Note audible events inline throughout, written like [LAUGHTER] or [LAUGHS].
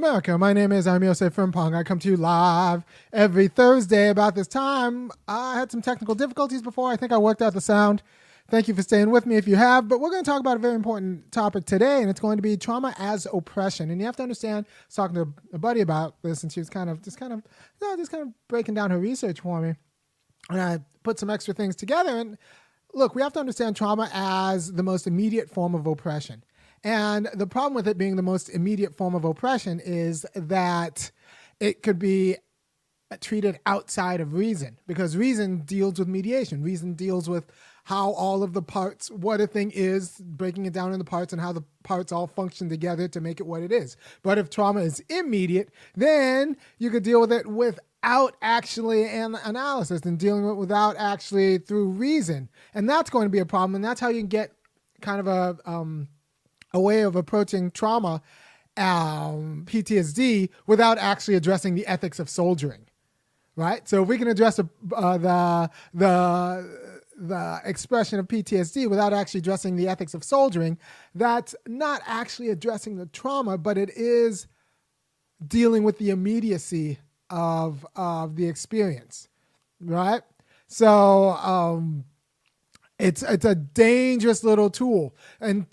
America. My name is Irami Osei-Frimpong. I come to you live every Thursday about this time. I had some technical difficulties before. I think I worked out the sound. Thank you for staying with me if you have. But we're going to talk about a very important topic today, and it's going to be trauma as oppression. And you have to understand, I was talking to a buddy about this, and she was kind of just kind of, you know, just kind of breaking down her research for me. And I put some extra things together. And look, we have to understand trauma as the most immediate form of oppression. And the problem with it being the most immediate form of oppression is that it could be treated outside of reason because reason deals with mediation. Reason deals with how all of the parts, what a thing is, breaking it down into parts and how the parts all function together to make it what it is. But if trauma is immediate, then you could deal with it without actually an analysis and dealing with it without actually through reason. And that's going to be a problem. And that's how you get kind of a, um, a way of approaching trauma, um, PTSD, without actually addressing the ethics of soldiering, right? So if we can address uh, the the the expression of PTSD without actually addressing the ethics of soldiering, that's not actually addressing the trauma, but it is dealing with the immediacy of of the experience, right? So um, it's it's a dangerous little tool, and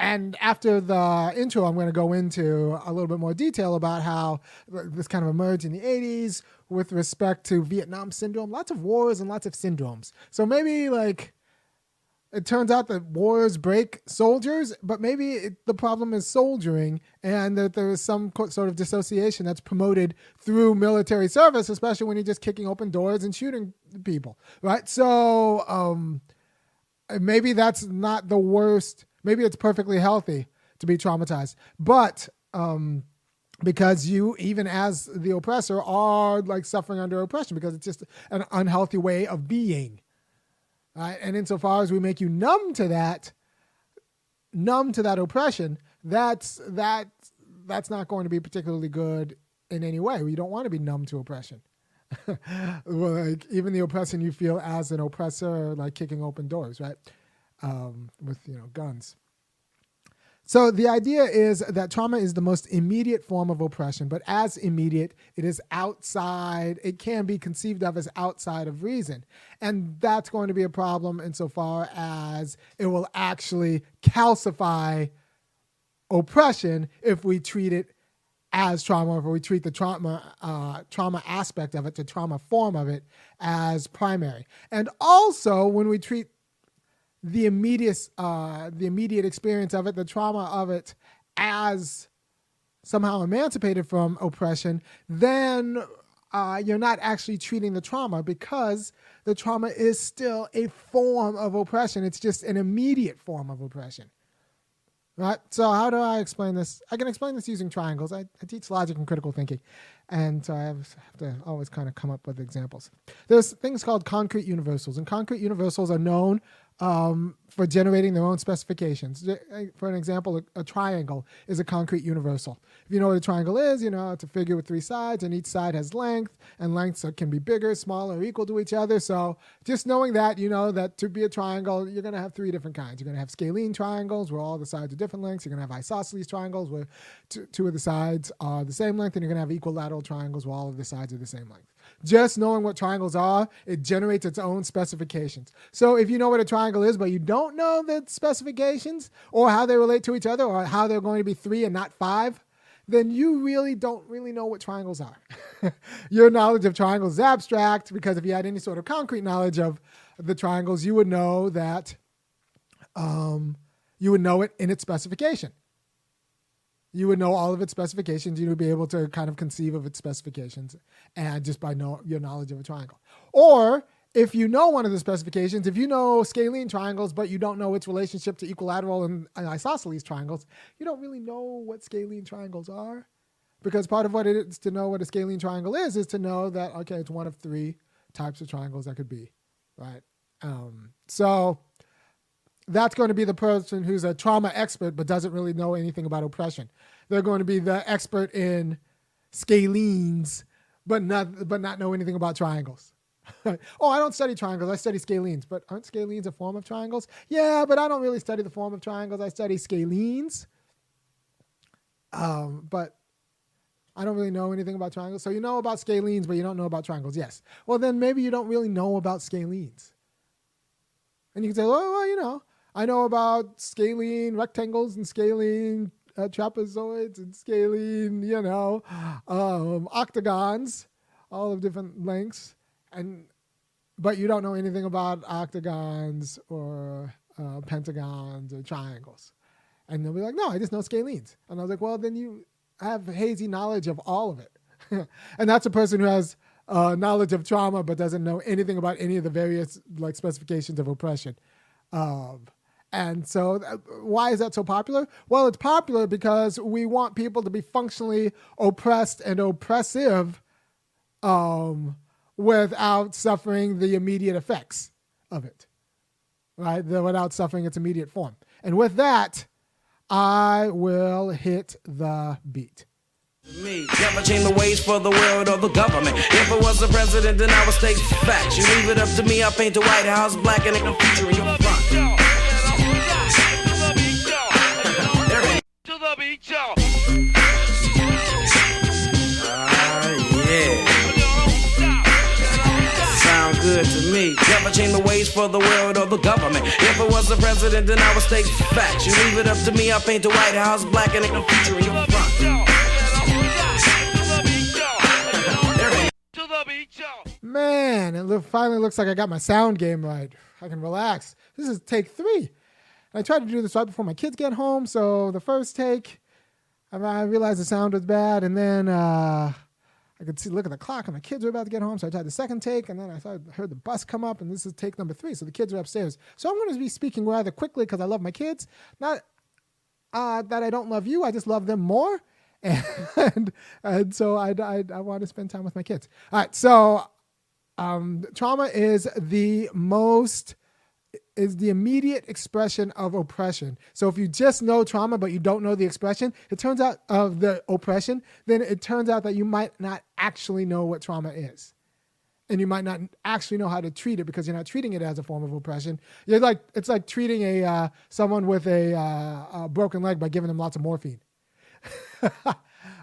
and after the intro, I'm going to go into a little bit more detail about how this kind of emerged in the 80s with respect to Vietnam syndrome. Lots of wars and lots of syndromes. So maybe like it turns out that wars break soldiers, but maybe it, the problem is soldiering and that there is some sort of dissociation that's promoted through military service, especially when you're just kicking open doors and shooting people, right? So um, maybe that's not the worst Maybe it's perfectly healthy to be traumatized, but um, because you, even as the oppressor, are like suffering under oppression because it's just an unhealthy way of being. Right? And insofar as we make you numb to that, numb to that oppression, that's that that's not going to be particularly good in any way. We don't want to be numb to oppression. [LAUGHS] like even the oppression you feel as an oppressor, like kicking open doors, right? Um, with you know guns. So the idea is that trauma is the most immediate form of oppression, but as immediate, it is outside, it can be conceived of as outside of reason. And that's going to be a problem insofar as it will actually calcify oppression if we treat it as trauma, if we treat the trauma uh, trauma aspect of it, the trauma form of it, as primary. And also when we treat the immediate uh, the immediate experience of it, the trauma of it, as somehow emancipated from oppression, then uh, you're not actually treating the trauma because the trauma is still a form of oppression. It's just an immediate form of oppression. Right? So, how do I explain this? I can explain this using triangles. I, I teach logic and critical thinking, and so I have, have to always kind of come up with examples. There's things called concrete universals, and concrete universals are known um, for generating their own specifications. For an example, a, a, triangle is a concrete universal. If you know what a triangle is, you know it's a figure with three sides, and each side has length, and lengths can be bigger, smaller, or equal to each other. So just knowing that, you know that to be a triangle, you're going to have three different kinds. You're going to have scalene triangles where all the sides are different lengths. You're going to have isosceles triangles where two of the sides are the same length, and you're going to have equilateral triangles where all of the sides are the same length. Just knowing what triangles are, it generates its own specifications. So if you know what a triangle is, but you don't know the specifications or how they relate to each other or how they're going to be three and not five, then you really don't really know what triangles are. [LAUGHS] Your knowledge of triangles is abstract because if you had any sort of concrete knowledge of the triangles, you would know that um, you would know it in its specification you would know all of its specifications. You would be able to kind of conceive of its specifications, and just by know, your knowledge of a triangle. Or if you know one of the specifications, if you know scalene triangles, but you don't know its relationship to equilateral and, and isosceles triangles, you don't really know what scalene triangles are. Because part of what it is to know what a scalene triangle is, is to know that, okay, it's one of three types of triangles that could be, right? Um, so that's going to be the person who's a trauma expert but doesn't really know anything about oppression. They're going to be the expert in scalenes but not but not know anything about triangles. [LAUGHS] oh, I don't study triangles. I study scalenes. But aren't scalenes a form of triangles? Yeah, but I don't really study the form of triangles. I study scalenes. Um, but I don't really know anything about triangles. So you know about scalenes, but you don't know about triangles. Yes. Well, then maybe you don't really know about scalenes. And you can say, well, well you know, I know about scalene rectangles and scalene uh, trapezoids and scalene, you know, um, octagons, all of different lengths. And but you don't know anything about octagons or uh, pentagons or triangles. And they'll be like, no, I just know scalenes. And I was like, well, then you have hazy knowledge of all of it. [LAUGHS] and that's a person who has uh, knowledge of trauma but doesn't know anything about any of the various like specifications of oppression. Um, and so, uh, why is that so popular? Well, it's popular because we want people to be functionally oppressed and oppressive um, without suffering the immediate effects of it, right? Without suffering its immediate form. And with that, I will hit the beat. Me. Never change the ways for the world or the government. If I was the president, then I would state facts. You leave it up to me, I paint the White House black and future in your the beat, y'all. good to me. Never change the ways for the world or the government. If I was the president, then I would state facts. You leave it up to me, I paint the White House black and ain't no future in your front. Man, it finally looks like I got my sound game right. I can relax. This is take three. I tried to do this right before my kids get home, so the first take, I realized the sound was bad, and then uh, I could see look at the clock and my kids were about to get home. So I tried the second take and then I thought, heard the bus come up and this is take number three. So the kids are upstairs. So I'm going to be speaking rather quickly because I love my kids. Not uh, that I don't love you, I just love them more. [LAUGHS] And, and so I, I, I want to spend time with my kids. All right. So um, trauma is the most is the immediate expression of oppression. So if you just know trauma but you don't know the expression, it turns out of the oppression, then it turns out that you might not actually know what trauma is. And you might not actually know how to treat it because you're not treating it as a form of oppression. You're like it's like treating a uh, someone with a, uh, a, broken leg by giving them lots of morphine. [LAUGHS]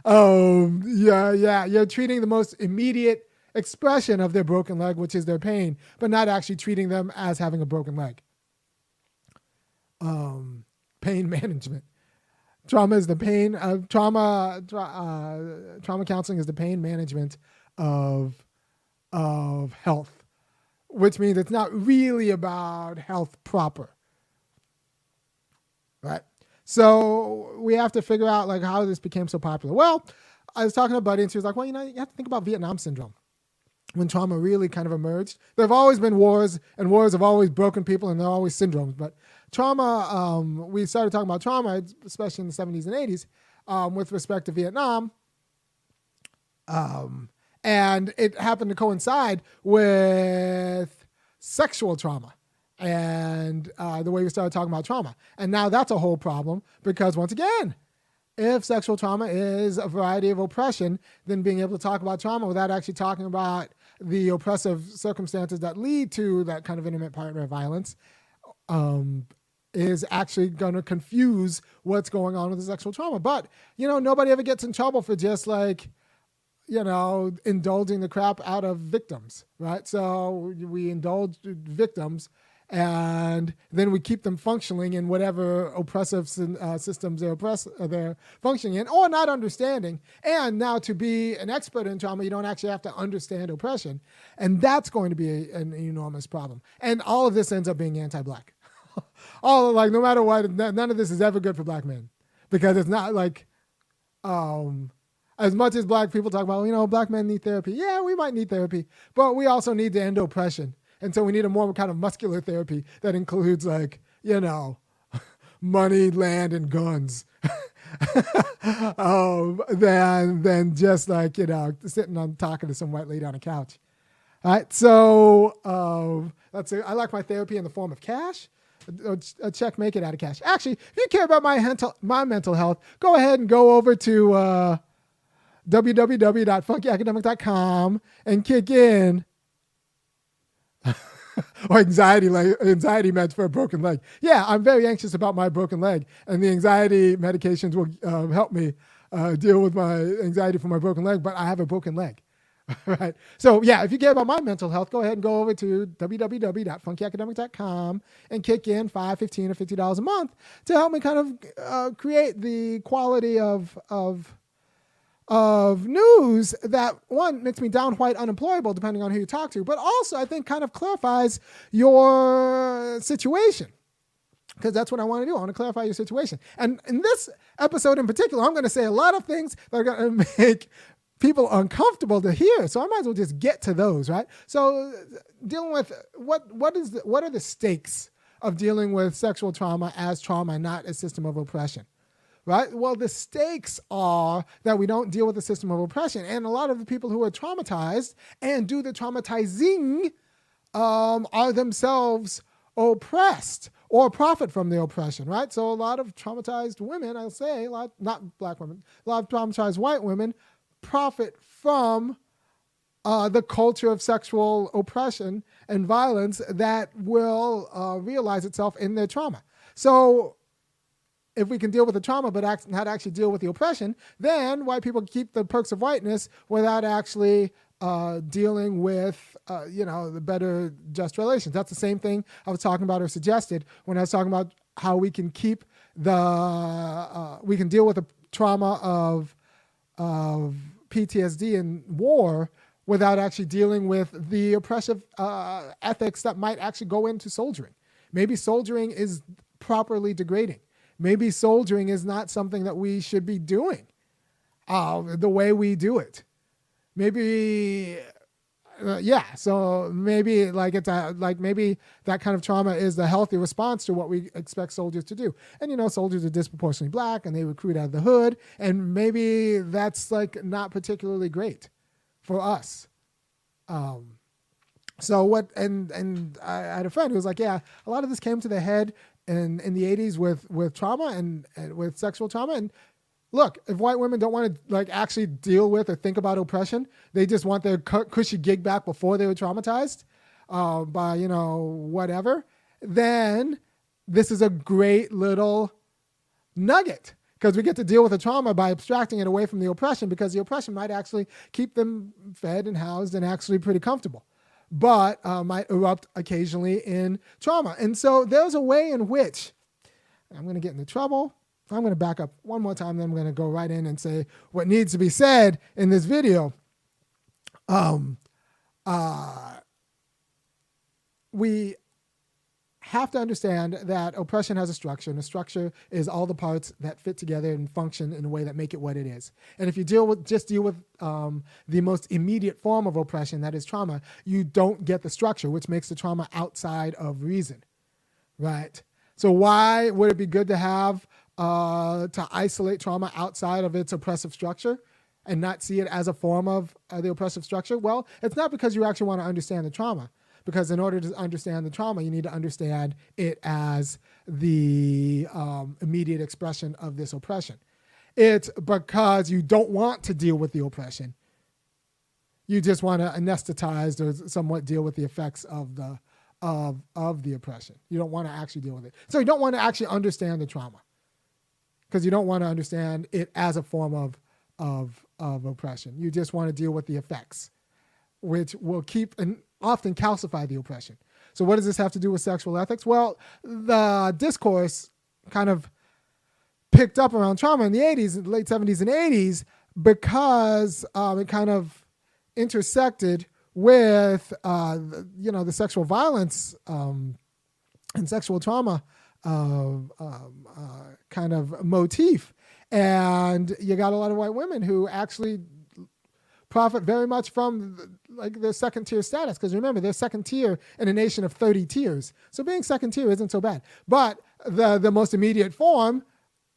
um, yeah, yeah, you're treating the most immediate expression of their broken leg, which is their pain, but not actually treating them as having a broken leg. Um, pain [LAUGHS] management. Trauma is the pain. Uh, trauma. Tra- uh, trauma counseling is the pain management of of health, which means it's not really about health proper. Right. So we have to figure out like how this became so popular. Well, I was talking to buddy and she was like, "Well, you know, you have to think about Vietnam syndrome." When trauma really kind of emerged. There have always been wars, and wars have always broken people, and there are always syndromes. But trauma, um, we started talking about trauma, especially in the 70s and 80s, um, with respect to Vietnam. Um, and it happened to coincide with sexual trauma and uh, the way we started talking about trauma. And now that's a whole problem because, once again, if sexual trauma is a variety of oppression, then being able to talk about trauma without actually talking about the oppressive circumstances that lead to that kind of intimate partner violence um, is actually going to confuse what's going on with the sexual trauma. But, you know, nobody ever gets in trouble for just like, you know, indulging the crap out of victims, right? So we indulge victims and then we keep them functioning in whatever oppressive uh, systems they're, oppress- uh, they're functioning in or not understanding. And now to be an expert in trauma, you don't actually have to understand oppression. And that's going to be a, an enormous problem. And all of this ends up being anti black. [LAUGHS] all like, no matter what, none of this is ever good for black men because it's not like, um, as much as black people talk about, you know, black men need therapy. Yeah, we might need therapy, but we also need to end oppression. And so we need a more kind of muscular therapy that includes like, you know, [LAUGHS] money, land, and guns. [LAUGHS] um, than than just like you know sitting on talking to some white lady on a couch. All right, so um, that's a, I like my therapy in the form of cash. A, a, check, make it out of cash. Actually, if you care about my mental my mental health, go ahead and go over to uh, www.funkyacademic.com and kick in [LAUGHS] or anxiety like anxiety meds for a broken leg. Yeah, I'm very anxious about my broken leg, and the anxiety medications will uh, help me uh, deal with my anxiety for my broken leg, but I have a broken leg. [LAUGHS] right. So yeah, if you care about my mental health, go ahead and go over to www.funkyacademic.com and kick in five, fifteen, or fifty dollars a month to help me kind of uh, create the quality of of of news that one makes me downright unemployable depending on who you talk to, but also I think kind of clarifies your situation because that's what I want to do. I want to clarify your situation. And in this episode in particular, I'm going to say a lot of things that are going [LAUGHS] to make people uncomfortable to hear. So I might as well just get to those, right? So uh, dealing with what what is the, what are the stakes of dealing with sexual trauma as trauma, not a system of oppression? Right? Well, the stakes are that we don't deal with the system of oppression. And a lot of the people who are traumatized and do the traumatizing um, are themselves oppressed or profit from the oppression, right? So a lot of traumatized women, I'll say, a lot, not black women, a lot of traumatized white women profit from uh, the culture of sexual oppression and violence that will uh, realize itself in their trauma. So, if we can deal with the trauma but act, not actually deal with the oppression, then white people keep the perks of whiteness without actually uh, dealing with, uh, you know, the better just relations. That's the same thing I was talking about or suggested when I was talking about how we can keep the, uh, we can deal with the trauma of of PTSD and war without actually dealing with the oppressive uh, ethics that might actually go into soldiering. Maybe soldiering is properly degrading. Maybe soldiering is not something that we should be doing uh, the way we do it. Maybe uh, yeah so maybe like it's a like maybe that kind of trauma is the healthy response to what we expect soldiers to do and you know soldiers are disproportionately black and they recruit out of the hood and maybe that's like not particularly great for us um so what and and i had a friend who was like yeah a lot of this came to the head in in the 80s with with trauma and, and with sexual trauma and look, if white women don't want to like actually deal with or think about oppression, they just want their cushy gig back before they were traumatized uh, by you know whatever. Then this is a great little nugget because we get to deal with the trauma by abstracting it away from the oppression because the oppression might actually keep them fed and housed and actually pretty comfortable but uh, might erupt occasionally in trauma and so there's a way in which i'm going to get into trouble I'm going to back up one more time, then I'm going to go right in and say what needs to be said in this video. Um, uh, we have to understand that oppression has a structure, and a structure is all the parts that fit together and function in a way that make it what it is. And if you deal with just deal with um, the most immediate form of oppression, that is trauma, you don't get the structure, which makes the trauma outside of reason, right? So why would it be good to have uh, to isolate trauma outside of its oppressive structure and not see it as a form of uh, the oppressive structure? Well, it's not because you actually want to understand the trauma, because in order to understand the trauma, you need to understand it as the um, immediate expression of this oppression. It's because you don't want to deal with the oppression. You just want to anesthetize or somewhat deal with the effects of the of of the oppression. You don't want to actually deal with it. So you don't want to actually understand the trauma because you don't want to understand it as a form of, of, of oppression. You just want to deal with the effects, which will keep often calcify the oppression. So, what does this have to do with sexual ethics? Well, the discourse kind of picked up around trauma in the 80s, late 70s and 80s, because um, it kind of intersected with, uh, you know, the sexual violence um, and sexual trauma um, uh, kind of motif. And you got a lot of white women who actually profit very much from like their second tier status. Because remember they're second tier in a nation of 30 tiers. So being second tier isn't so bad. But the the most immediate form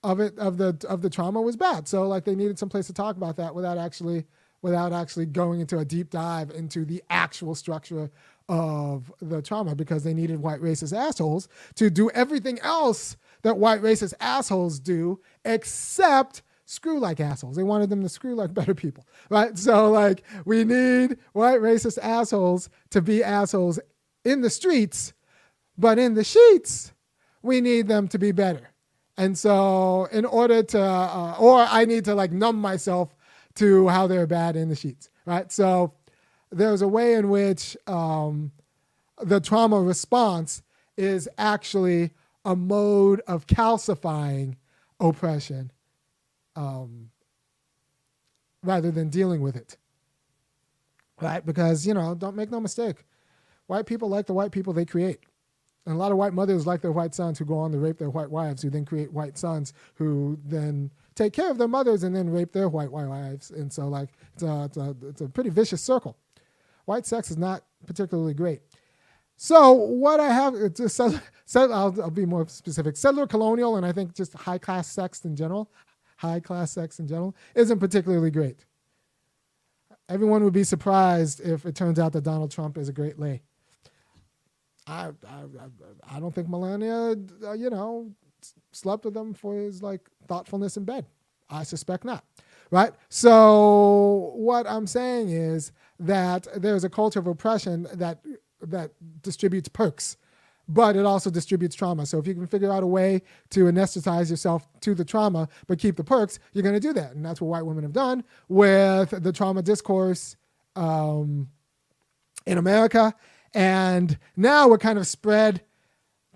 of it of the of the trauma was bad. So like they needed some place to talk about that without actually without actually going into a deep dive into the actual structure of the trauma because they needed white racist assholes to do everything else that white racist assholes do except screw like assholes. They wanted them to screw like better people, right? So, like, we need white racist assholes to be assholes in the streets, but in the sheets, we need them to be better And so, in order to, uh, or I need to like numb myself to how they're bad in the sheets, right? So, there's a way in which um, the trauma response is actually a mode of calcifying oppression um, rather than dealing with it. Right? Because, you know, don't make no mistake. White people like the white people they create. And a lot of white mothers like their white sons who go on to rape their white wives, who then create white sons who then take care of their mothers and then rape their white wives. And so, like, it's a, it's a, it's a pretty vicious circle. White sex is not particularly great. So what I have, I'll, I'll, be more specific. Settler colonial, and I think just high class sex in general, high class sex in general, isn't particularly great. Everyone would be surprised if it turns out that Donald Trump is a great lay. I, I, I don't think Melania, uh, you know, slept with him for his like thoughtfulness in bed. I suspect not. Right? So what I'm saying is that there's a culture of oppression that that distributes perks, but it also distributes trauma. So if you can figure out a way to anesthetize yourself to the trauma, but keep the perks, you're going to do that. And that's what white women have done with the trauma discourse um, in America. And now we're kind of spread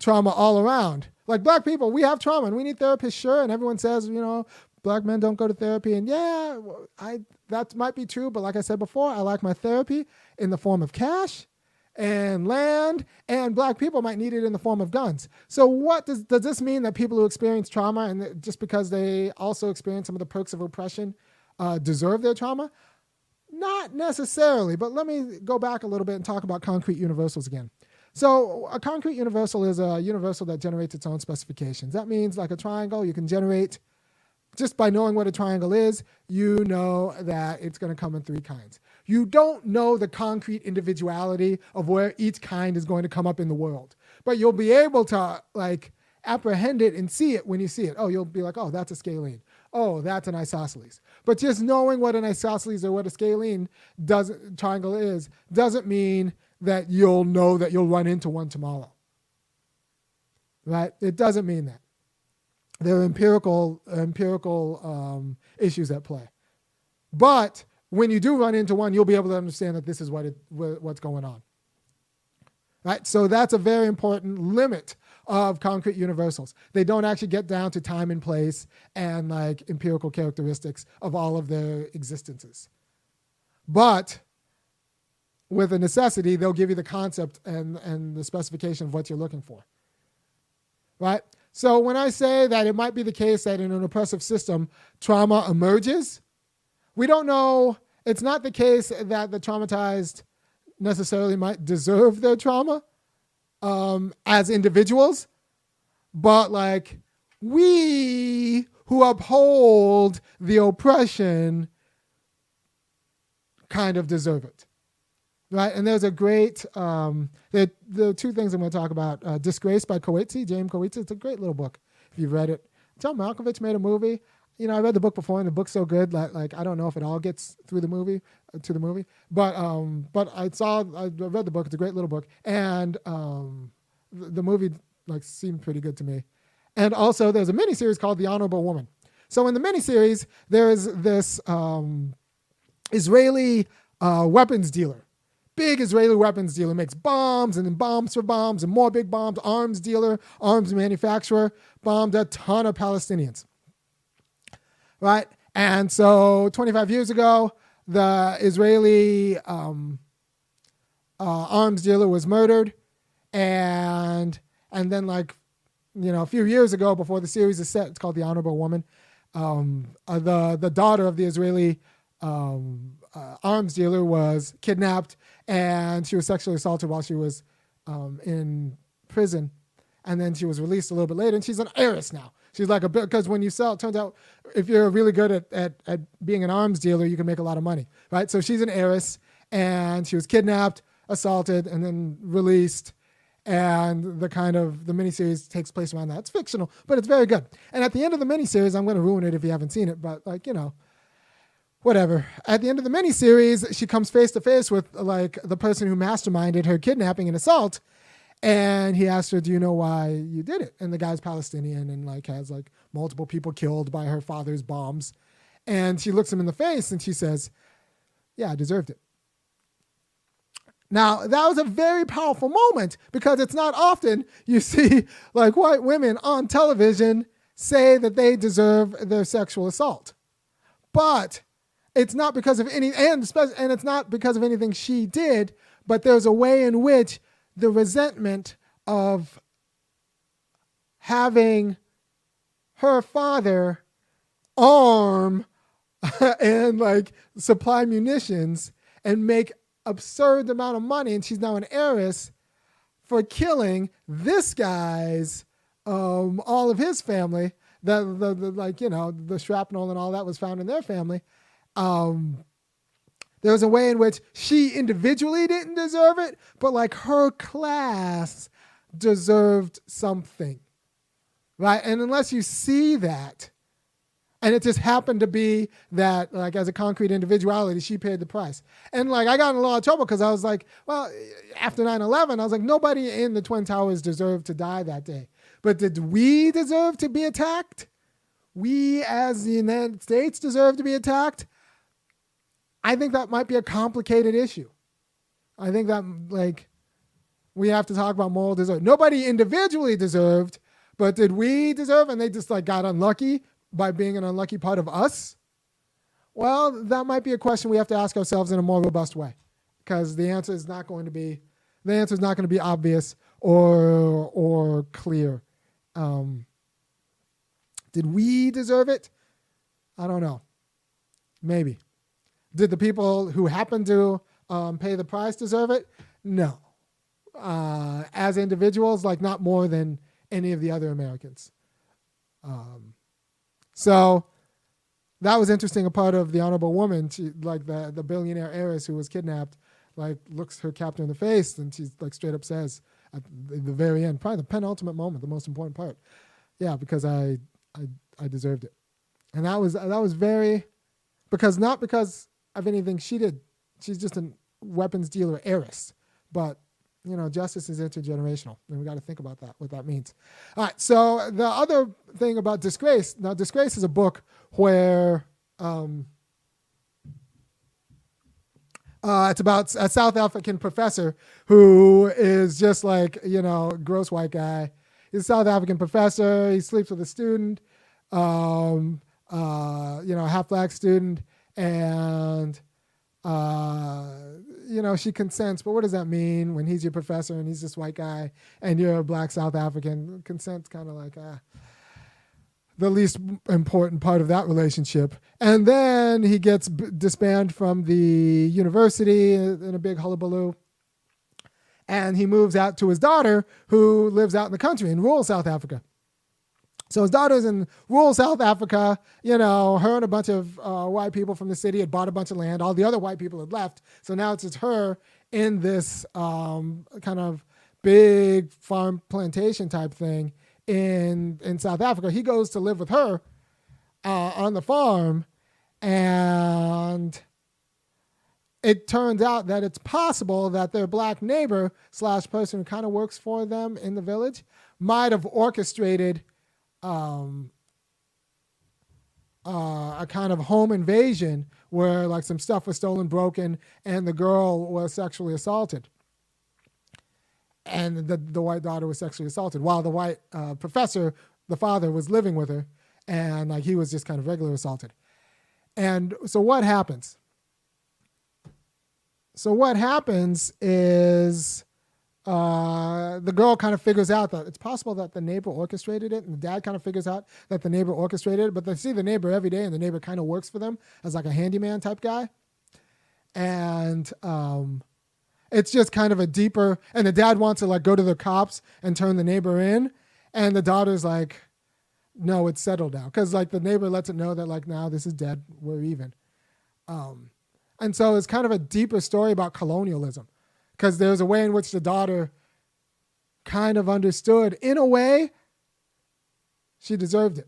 trauma all around. Like black people, we have trauma and we need therapists, sure. And everyone says, you know, black men don't go to therapy. And yeah, I that might be true. But like I said before, I like my therapy in the form of cash and land, and black people might need it in the form of guns. So, what does does this mean that people who experience trauma and just because they also experience some of the perks of oppression uh, deserve their trauma? Not necessarily, but let me go back a little bit and talk about concrete universals again. So, a concrete universal is a universal that generates its own specifications. That means, like a triangle, you can generate just by knowing what a triangle is, you know that it's going to come in three kinds you don't know the concrete individuality of where each kind is going to come up in the world. But you'll be able to like apprehend it and see it when you see it. Oh, you'll be like, oh, that's a scalene. Oh, that's an isosceles. But just knowing what an isosceles or what a scalene doesn't triangle is doesn't mean that you'll know that you'll run into one tomorrow. Right? It doesn't mean that. There are empirical empirical um, issues at play. But when you do run into one, you'll be able to understand that this is what it, what's going on. Right? So that's a very important limit of concrete universals. They don't actually get down to time and place and like empirical characteristics of all of their existences. But with a necessity, they'll give you the concept and, and the specification of what you're looking for. Right? So when I say that it might be the case that in an oppressive system, trauma emerges, we don't know it's not the case that the traumatized necessarily might deserve their trauma um, as individuals, but like we who uphold the oppression kind of deserve it. Right? And there's a great, um, are two things I'm going to talk about. Uh, Disgrace by Coetzee, James Coetzee. It's a great little book if you've read it. John Malkovich made a movie you know, I read the book before, and the book's so good that like I don't know if it all gets through the movie uh, to the movie, but um, but I saw I read the book. It's a great little book, and um, the, the movie like seemed pretty good to me. And also, there's a miniseries called The Honorable Woman. So in the miniseries, there is this um, Israeli uh, weapons dealer, big Israeli weapons dealer, makes bombs and then bombs for bombs and more big bombs. Arms dealer, arms manufacturer, bombed a ton of Palestinians right? And so 25 years ago, the Israeli um, uh, arms dealer was murdered, and and then like you know a few years ago, before the series is set, it's called The Honorable Woman. Um, uh, the the daughter of the Israeli um, uh, arms dealer was kidnapped, and she was sexually assaulted while she was um, in prison, and then she was released a little bit later, and she's an heiress now. She's like a because when you sell, it turns out if you're really good at, at, at being an arms dealer, you can make a lot of money, right? So she's an heiress, and she was kidnapped, assaulted, and then released. And the kind of the miniseries takes place around that. It's fictional, but it's very good. And at the end of the miniseries, I'm going to ruin it if you haven't seen it, but like you know, whatever. At the end of the miniseries, she comes face to face with like the person who masterminded her kidnapping and assault, And he asked her, "Do you know why you did it?" And the guy's Palestinian and like has like multiple people killed by her father's bombs. And she looks him in the face and she says, "Yeah, I deserved it." Now, that was a very powerful moment because it's not often you [LAUGHS] see like white women on television say that they deserve their sexual assault. But it's not because of any and and it's not because of anything she did, but there's a way in which the resentment of having her father arm [LAUGHS] and like supply munitions and make absurd amount of money and she's now an heiress for killing this guy's um, all of his family the, the, the like you know the shrapnel and all that was found in their family. Um, there was a way in which she individually didn't deserve it but like her class deserved something right? And unless you see that and it just happened to be that like as a concrete individuality she paid the price. And like i got in a lot of trouble because i was like well after 9-11 i was like nobody in the twin towers deserved to die that day. But did we deserve to be attacked? We as the united states deserve to be attacked i think that might be a complicated issue i think that like we have to talk about moral desert nobody individually deserved but did we deserve and they just like got unlucky by being an unlucky part of us? Well, that might be a question we have to ask ourselves in a more robust way because the answer is not going to be the answer is not going to be obvious or or clear. Um, did we deserve it? I don't know. Maybe. Did the people who happened to um, pay the price deserve it? No. Uh, as individuals, like not more than any of the other Americans. Um, so that was interesting. A part of the honorable woman, she like the the billionaire heiress who was kidnapped, like looks her captor in the face and she's like straight up says at the very end, probably the penultimate moment, the most important part. Yeah, because I I I deserved it, and that was that was very because not because of anything she did. She's just a weapons dealer heiress, but you know, justice is intergenerational, and we got to think about that, what that means. All right. So the other thing about disgrace. Now, disgrace is a book where um, uh, it's about a South African professor who is just like you know, gross white guy. He's a South African professor. He sleeps with a student, um, uh, you know, half black student, and uh, you know, she consents, but what does that mean when he's your professor and he's this white guy and you're a black South African? Consent's kind of like uh, the least important part of that relationship. And then he gets b- disbanded from the university in a big hullabaloo. And he moves out to his daughter, who lives out in the country in rural South Africa. So his daughter's in rural South Africa. You know, her and a bunch of uh, white people from the city had bought a bunch of land. All the other white people had left. So now it's just her in this um, kind of big farm plantation type thing in in South Africa. He goes to live with her uh, on the farm, and it turns out that it's possible that their black neighbor slash person who kind of works for them in the village might have orchestrated um, uh, a kind of home invasion where like some stuff was stolen, broken, and the girl was sexually assaulted. And the, the white daughter was sexually assaulted while the white uh, professor, the father, was living with her, and like he was just kind of regular assaulted. And so what happens? So what happens is uh, the girl kind of figures out that it's possible that the neighbor orchestrated it, and the dad kind of figures out that the neighbor orchestrated it. But they see the neighbor every day, and the neighbor kind of works for them as like a handyman type guy. And um, it's just kind of a deeper. And the dad wants to like go to the cops and turn the neighbor in, and the daughter's like, "No, it's settled now," because like the neighbor lets it know that like now this is dead, we're even. Um, and so it's kind of a deeper story about colonialism because there's a way in which the daughter kind of understood, in a way, she deserved it.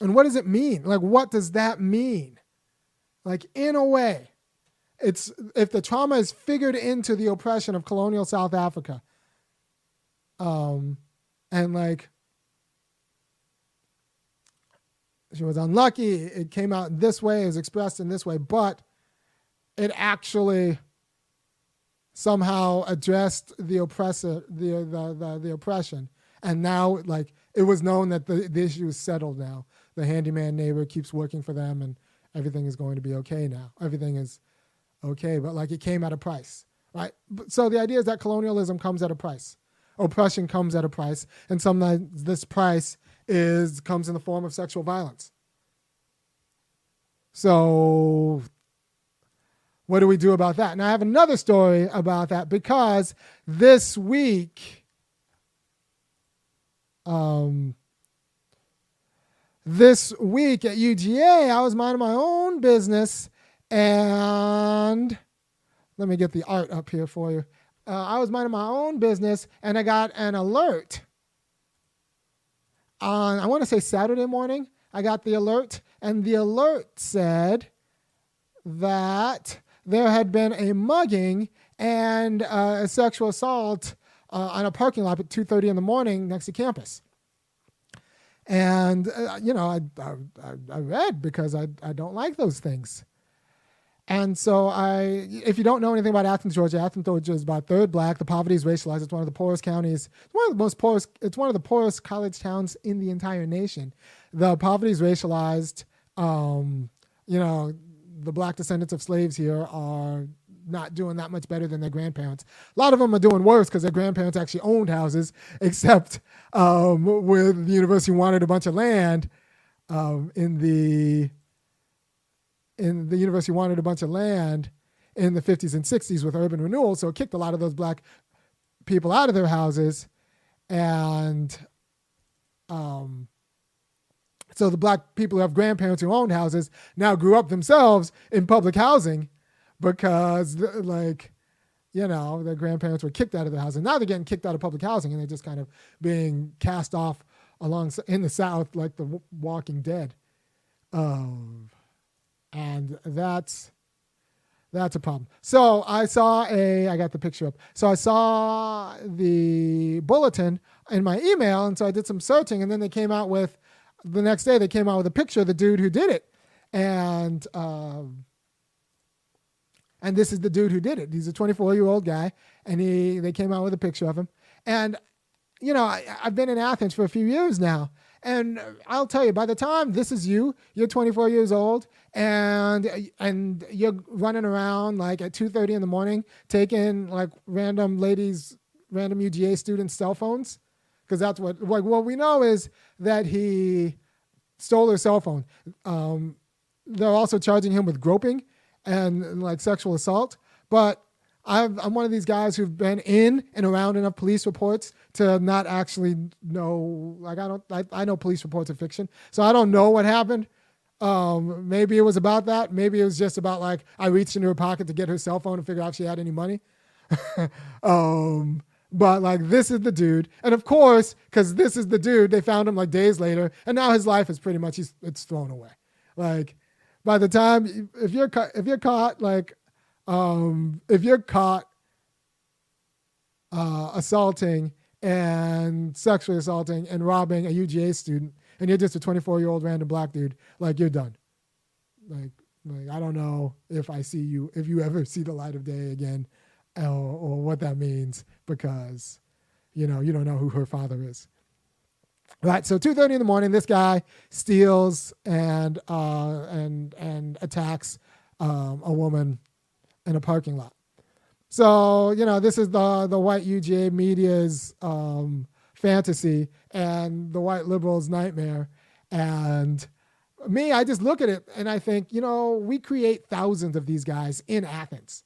And what does it mean? Like, what does that mean? Like, in a way, it's if the trauma is figured into the oppression of colonial South Africa, Um, and like she was unlucky. It came out this way, it was expressed in this way, but it actually somehow addressed the oppressor, the the the, the oppression, and now like it was known that the, the issue is settled now. The handyman neighbor keeps working for them, and everything is going to be okay now. Everything is okay, but like it came at a price, right? So the idea is that colonialism comes at a price, oppression comes at a price, and sometimes this price is comes in the form of sexual violence. So what do we do about that? And I have another story about that because this week, um, this week at UGA, I was minding my own business and let me get the art up here for you. Uh, I was minding my own business and I got an alert on, I want to say Saturday morning. I got the alert, and the alert said that there had been a mugging and uh, a sexual assault uh, on a parking lot at 2.30 in the morning next to campus. And, uh, you know, I, I, I read because I, I don't like those things. And so I, if you don't know anything about Athens, Georgia, Athens, Georgia is about third black. The poverty is racialized. It's one of the poorest counties. It's one of the most poorest. It's one of the poorest college towns in the entire nation. The poverty is racialized. Um, you know, the black descendants of slaves here are not doing that much better than their grandparents. A lot of them are doing worse because their grandparents actually owned houses, [LAUGHS] except um, with the university wanted a bunch of land um, in the and the university wanted a bunch of land in the 50s and 60s with urban renewal, so it kicked a lot of those black people out of their houses, and um, so the black people who have grandparents who owned houses now grew up themselves in public housing because, like, you know, their grandparents were kicked out of their house, and now they're getting kicked out of public housing, and they're just kind of being cast off along in the South like the Walking Dead. Um, and that's that's a problem. So I saw a, I got the picture up. So I saw the bulletin in my email, and so I did some searching, and then they came out with the next day they came out with a picture of the dude who did it, and um, and this is the dude who did it. He's a 24 year old guy, and he they came out with a picture of him, and you know I, I've been in Athens for a few years now, and I'll tell you, by the time this is you, you're 24 years old, and and you're running around like at 2:30 in the morning, taking like random ladies, random UGA students' cell phones, because that's what like what we know is that he stole her cell phone. Um, they're also charging him with groping and, and like sexual assault, but i am one of these guys who've been in and around enough police reports to not actually know. Like I don't, I, I know police reports are fiction, so I don't know what happened. Um, maybe it was about that. Maybe it was just about like I reached into her pocket to get her cell phone and figure out if she had any money. [LAUGHS] um, but like this is the dude, and of course, because this is the dude, they found him like days later, and now his life is pretty much he's it's thrown away. Like by the time if you're if you're caught like um, if you're caught uh, assaulting and sexually assaulting and robbing a UGA student, and you're just a 24 year old random black dude, like you're done. Like, like I don't know if I see you, if you ever see the light of day again, or, or what that means, because you know you don't know who her father is. Right, so 2:30 in the morning, this guy steals and uh, and and attacks um, a woman in a parking lot. So you know, this is the the white UGA media's um, fantasy and the white liberals' nightmare. And me, I just look at it and I think, you know, we create thousands of these guys in Athens.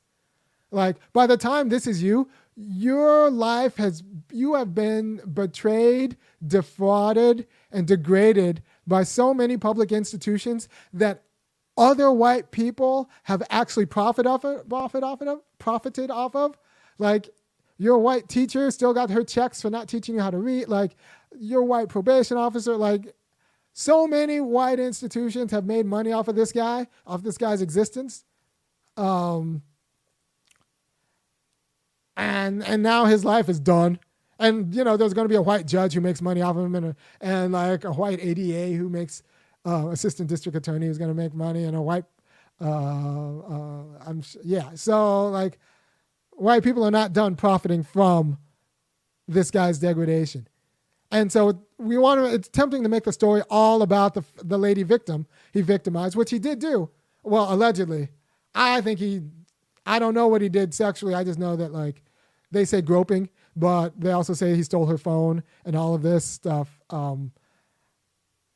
Like by the time this is you, your life has you have been betrayed, defrauded, and degraded by so many public institutions that other white people have actually profit off of, profit off of, profited off of. Like your white teacher still got her checks for not teaching you how to read. Like your white probation officer, like so many white institutions have made money off of this guy, off this guy's existence. Um, and and now his life is done. And you know there's going to be a white judge who makes money off of him and, a, and like a white ada who makes uh, assistant district attorney who's going to make money and a white uh, uh, i'm yeah. So like white people are not done profiting from this guy's degradation. And so we want to it's tempting to make the story all about the the lady victim he victimized which he did do. Well allegedly. I think he i don't know what he did sexually. I just know that like they say groping but they also say he stole her phone and all of this stuff. Um,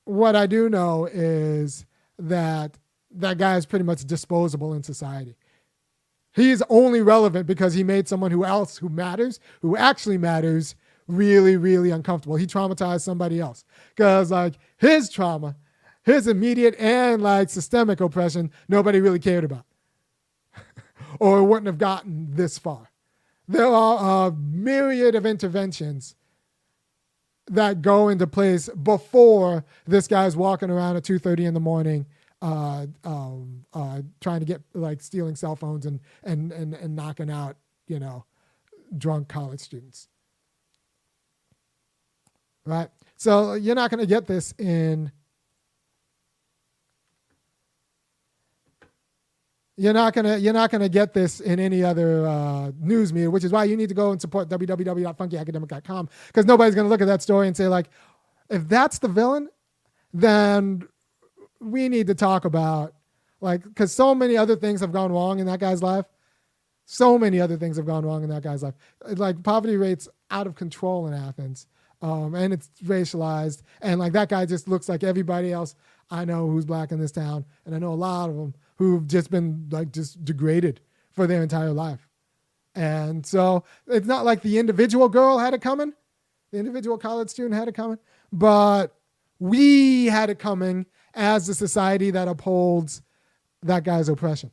what I do know is that that guy is pretty much disposable in society. He's only relevant because he made someone who else who matters, who actually matters, really, really uncomfortable. He traumatized somebody else because like his trauma, his immediate and like systemic oppression, nobody really cared about, [LAUGHS] or wouldn't have gotten this far there are a myriad of interventions that go into place before this guy's walking around at 2.30 in the morning uh, um, uh, trying to get like stealing cell phones and, and, and, and knocking out you know drunk college students. Right? So you're not going to get this in You're not gonna you're not gonna get this in any other uh, news media, which is why you need to go and support www.funkyacademic.com because nobody's gonna look at that story and say like, if that's the villain, then we need to talk about like because so many other things have gone wrong in that guy's life. So many other things have gone wrong in that guy's life. Like poverty rates out of control in Athens, um, and it's racialized, and like that guy just looks like everybody else I know who's black in this town, and I know a lot of them who've just been like just degraded for their entire life. And so it's not like the individual girl had it coming, the individual college student had it coming, but we had it coming as the society that upholds that guy's oppression.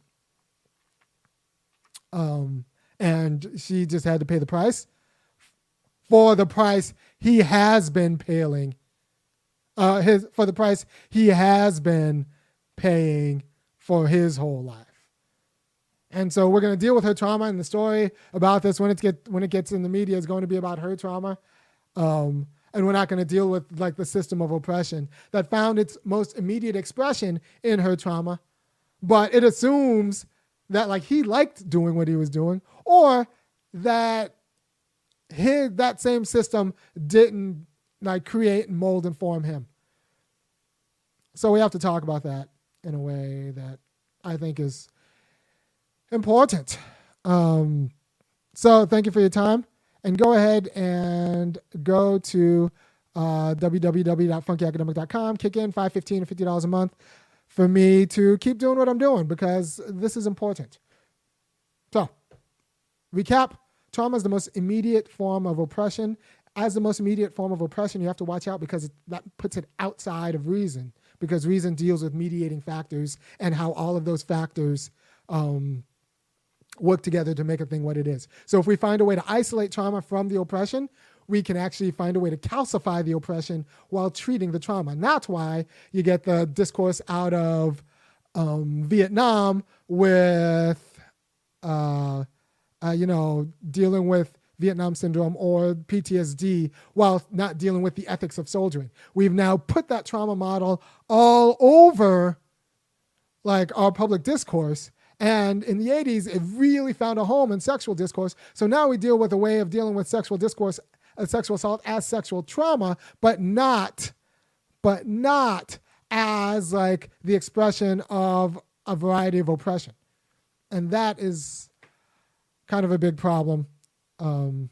Um, and she just had to pay the price for the price he has been paying. Uh, his for the price he has been paying for his whole life. And so we're going to deal with her trauma, and the story about this when it get when it gets in the media is going to be about her trauma. Um, and we're not going to deal with like the system of oppression that found its most immediate expression in her trauma, but it assumes that like he liked doing what he was doing, or that his that same system didn't like create and mold and form him. So we have to talk about that in a way that I think is important. Um, so thank you for your time. And go ahead and go to uh, www.funkyacademic.com, kick in 515 or $50 a month for me to keep doing what I'm doing because this is important. So, recap trauma is the most immediate form of oppression. As the most immediate form of oppression, you have to watch out because it, that puts it outside of reason because reason deals with mediating factors and how all of those factors um, work together to make a thing what it is. So if we find a way to isolate trauma from the oppression, we can actually find a way to calcify the oppression while treating the trauma. And that's why you get the discourse out of um, Vietnam with, uh, uh, you know, dealing with Vietnam syndrome or PTSD while not dealing with the ethics of soldiering. We've now put that trauma model all over like our public discourse. And in the 80s, it really found a home in sexual discourse. So now we deal with a way of dealing with sexual discourse, uh, sexual assault as sexual trauma, but not, but not as like the expression of a variety of oppression. And that is kind of a big problem um,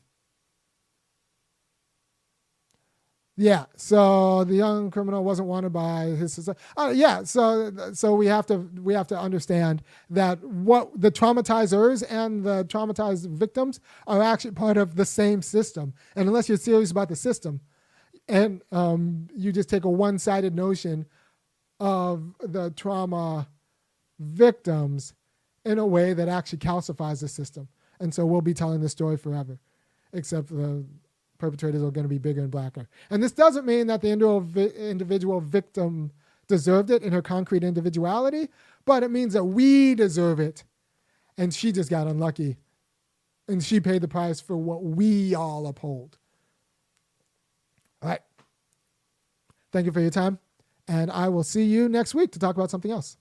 yeah, so the young criminal wasn't wanted by his society. Uh, yeah, so so we have to we have to understand that what the traumatizers and the traumatized victims are actually part of the same system. And unless you're serious about the system, and um, you just take a one-sided notion of the trauma victims in a way that actually calcifies the system. And so we'll be telling this story forever, except the perpetrators are going to be bigger and blacker. And this doesn't mean that the individual victim deserved it in her concrete individuality, but it means that we deserve it. And she just got unlucky. And she paid the price for what we all uphold. All right. Thank you for your time. And I will see you next week to talk about something else.